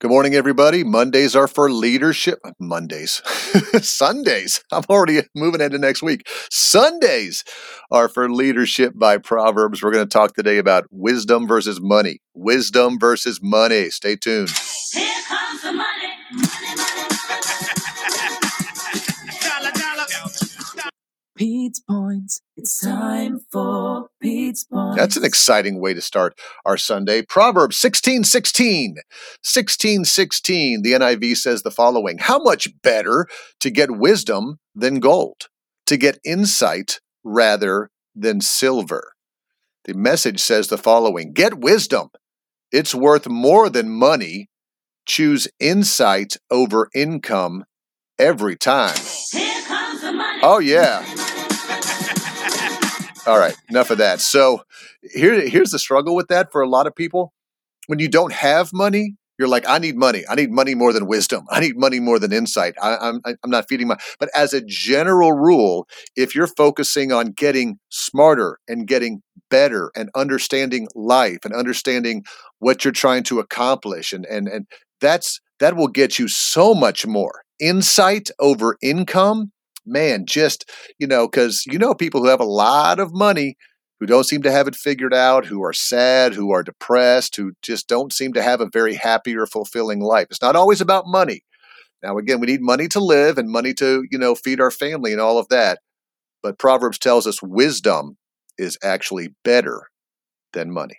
Good morning, everybody. Mondays are for leadership. Mondays, Sundays. I'm already moving into next week. Sundays are for leadership by Proverbs. We're going to talk today about wisdom versus money. Wisdom versus money. Stay tuned. Pete's Points. It's time for Pete's Points. That's an exciting way to start our Sunday. Proverbs 16 16. 16 16. The NIV says the following How much better to get wisdom than gold, to get insight rather than silver? The message says the following Get wisdom. It's worth more than money. Choose insight over income every time. Here comes the money. Oh, yeah. All right, enough of that. So here, here's the struggle with that for a lot of people. When you don't have money, you're like, I need money. I need money more than wisdom. I need money more than insight. I, I'm I'm not feeding my. But as a general rule, if you're focusing on getting smarter and getting better and understanding life and understanding what you're trying to accomplish, and and and that's that will get you so much more insight over income man, just, you know, because you know people who have a lot of money who don't seem to have it figured out, who are sad, who are depressed, who just don't seem to have a very happy or fulfilling life. It's not always about money. Now, again, we need money to live and money to, you know, feed our family and all of that. But Proverbs tells us wisdom is actually better than money.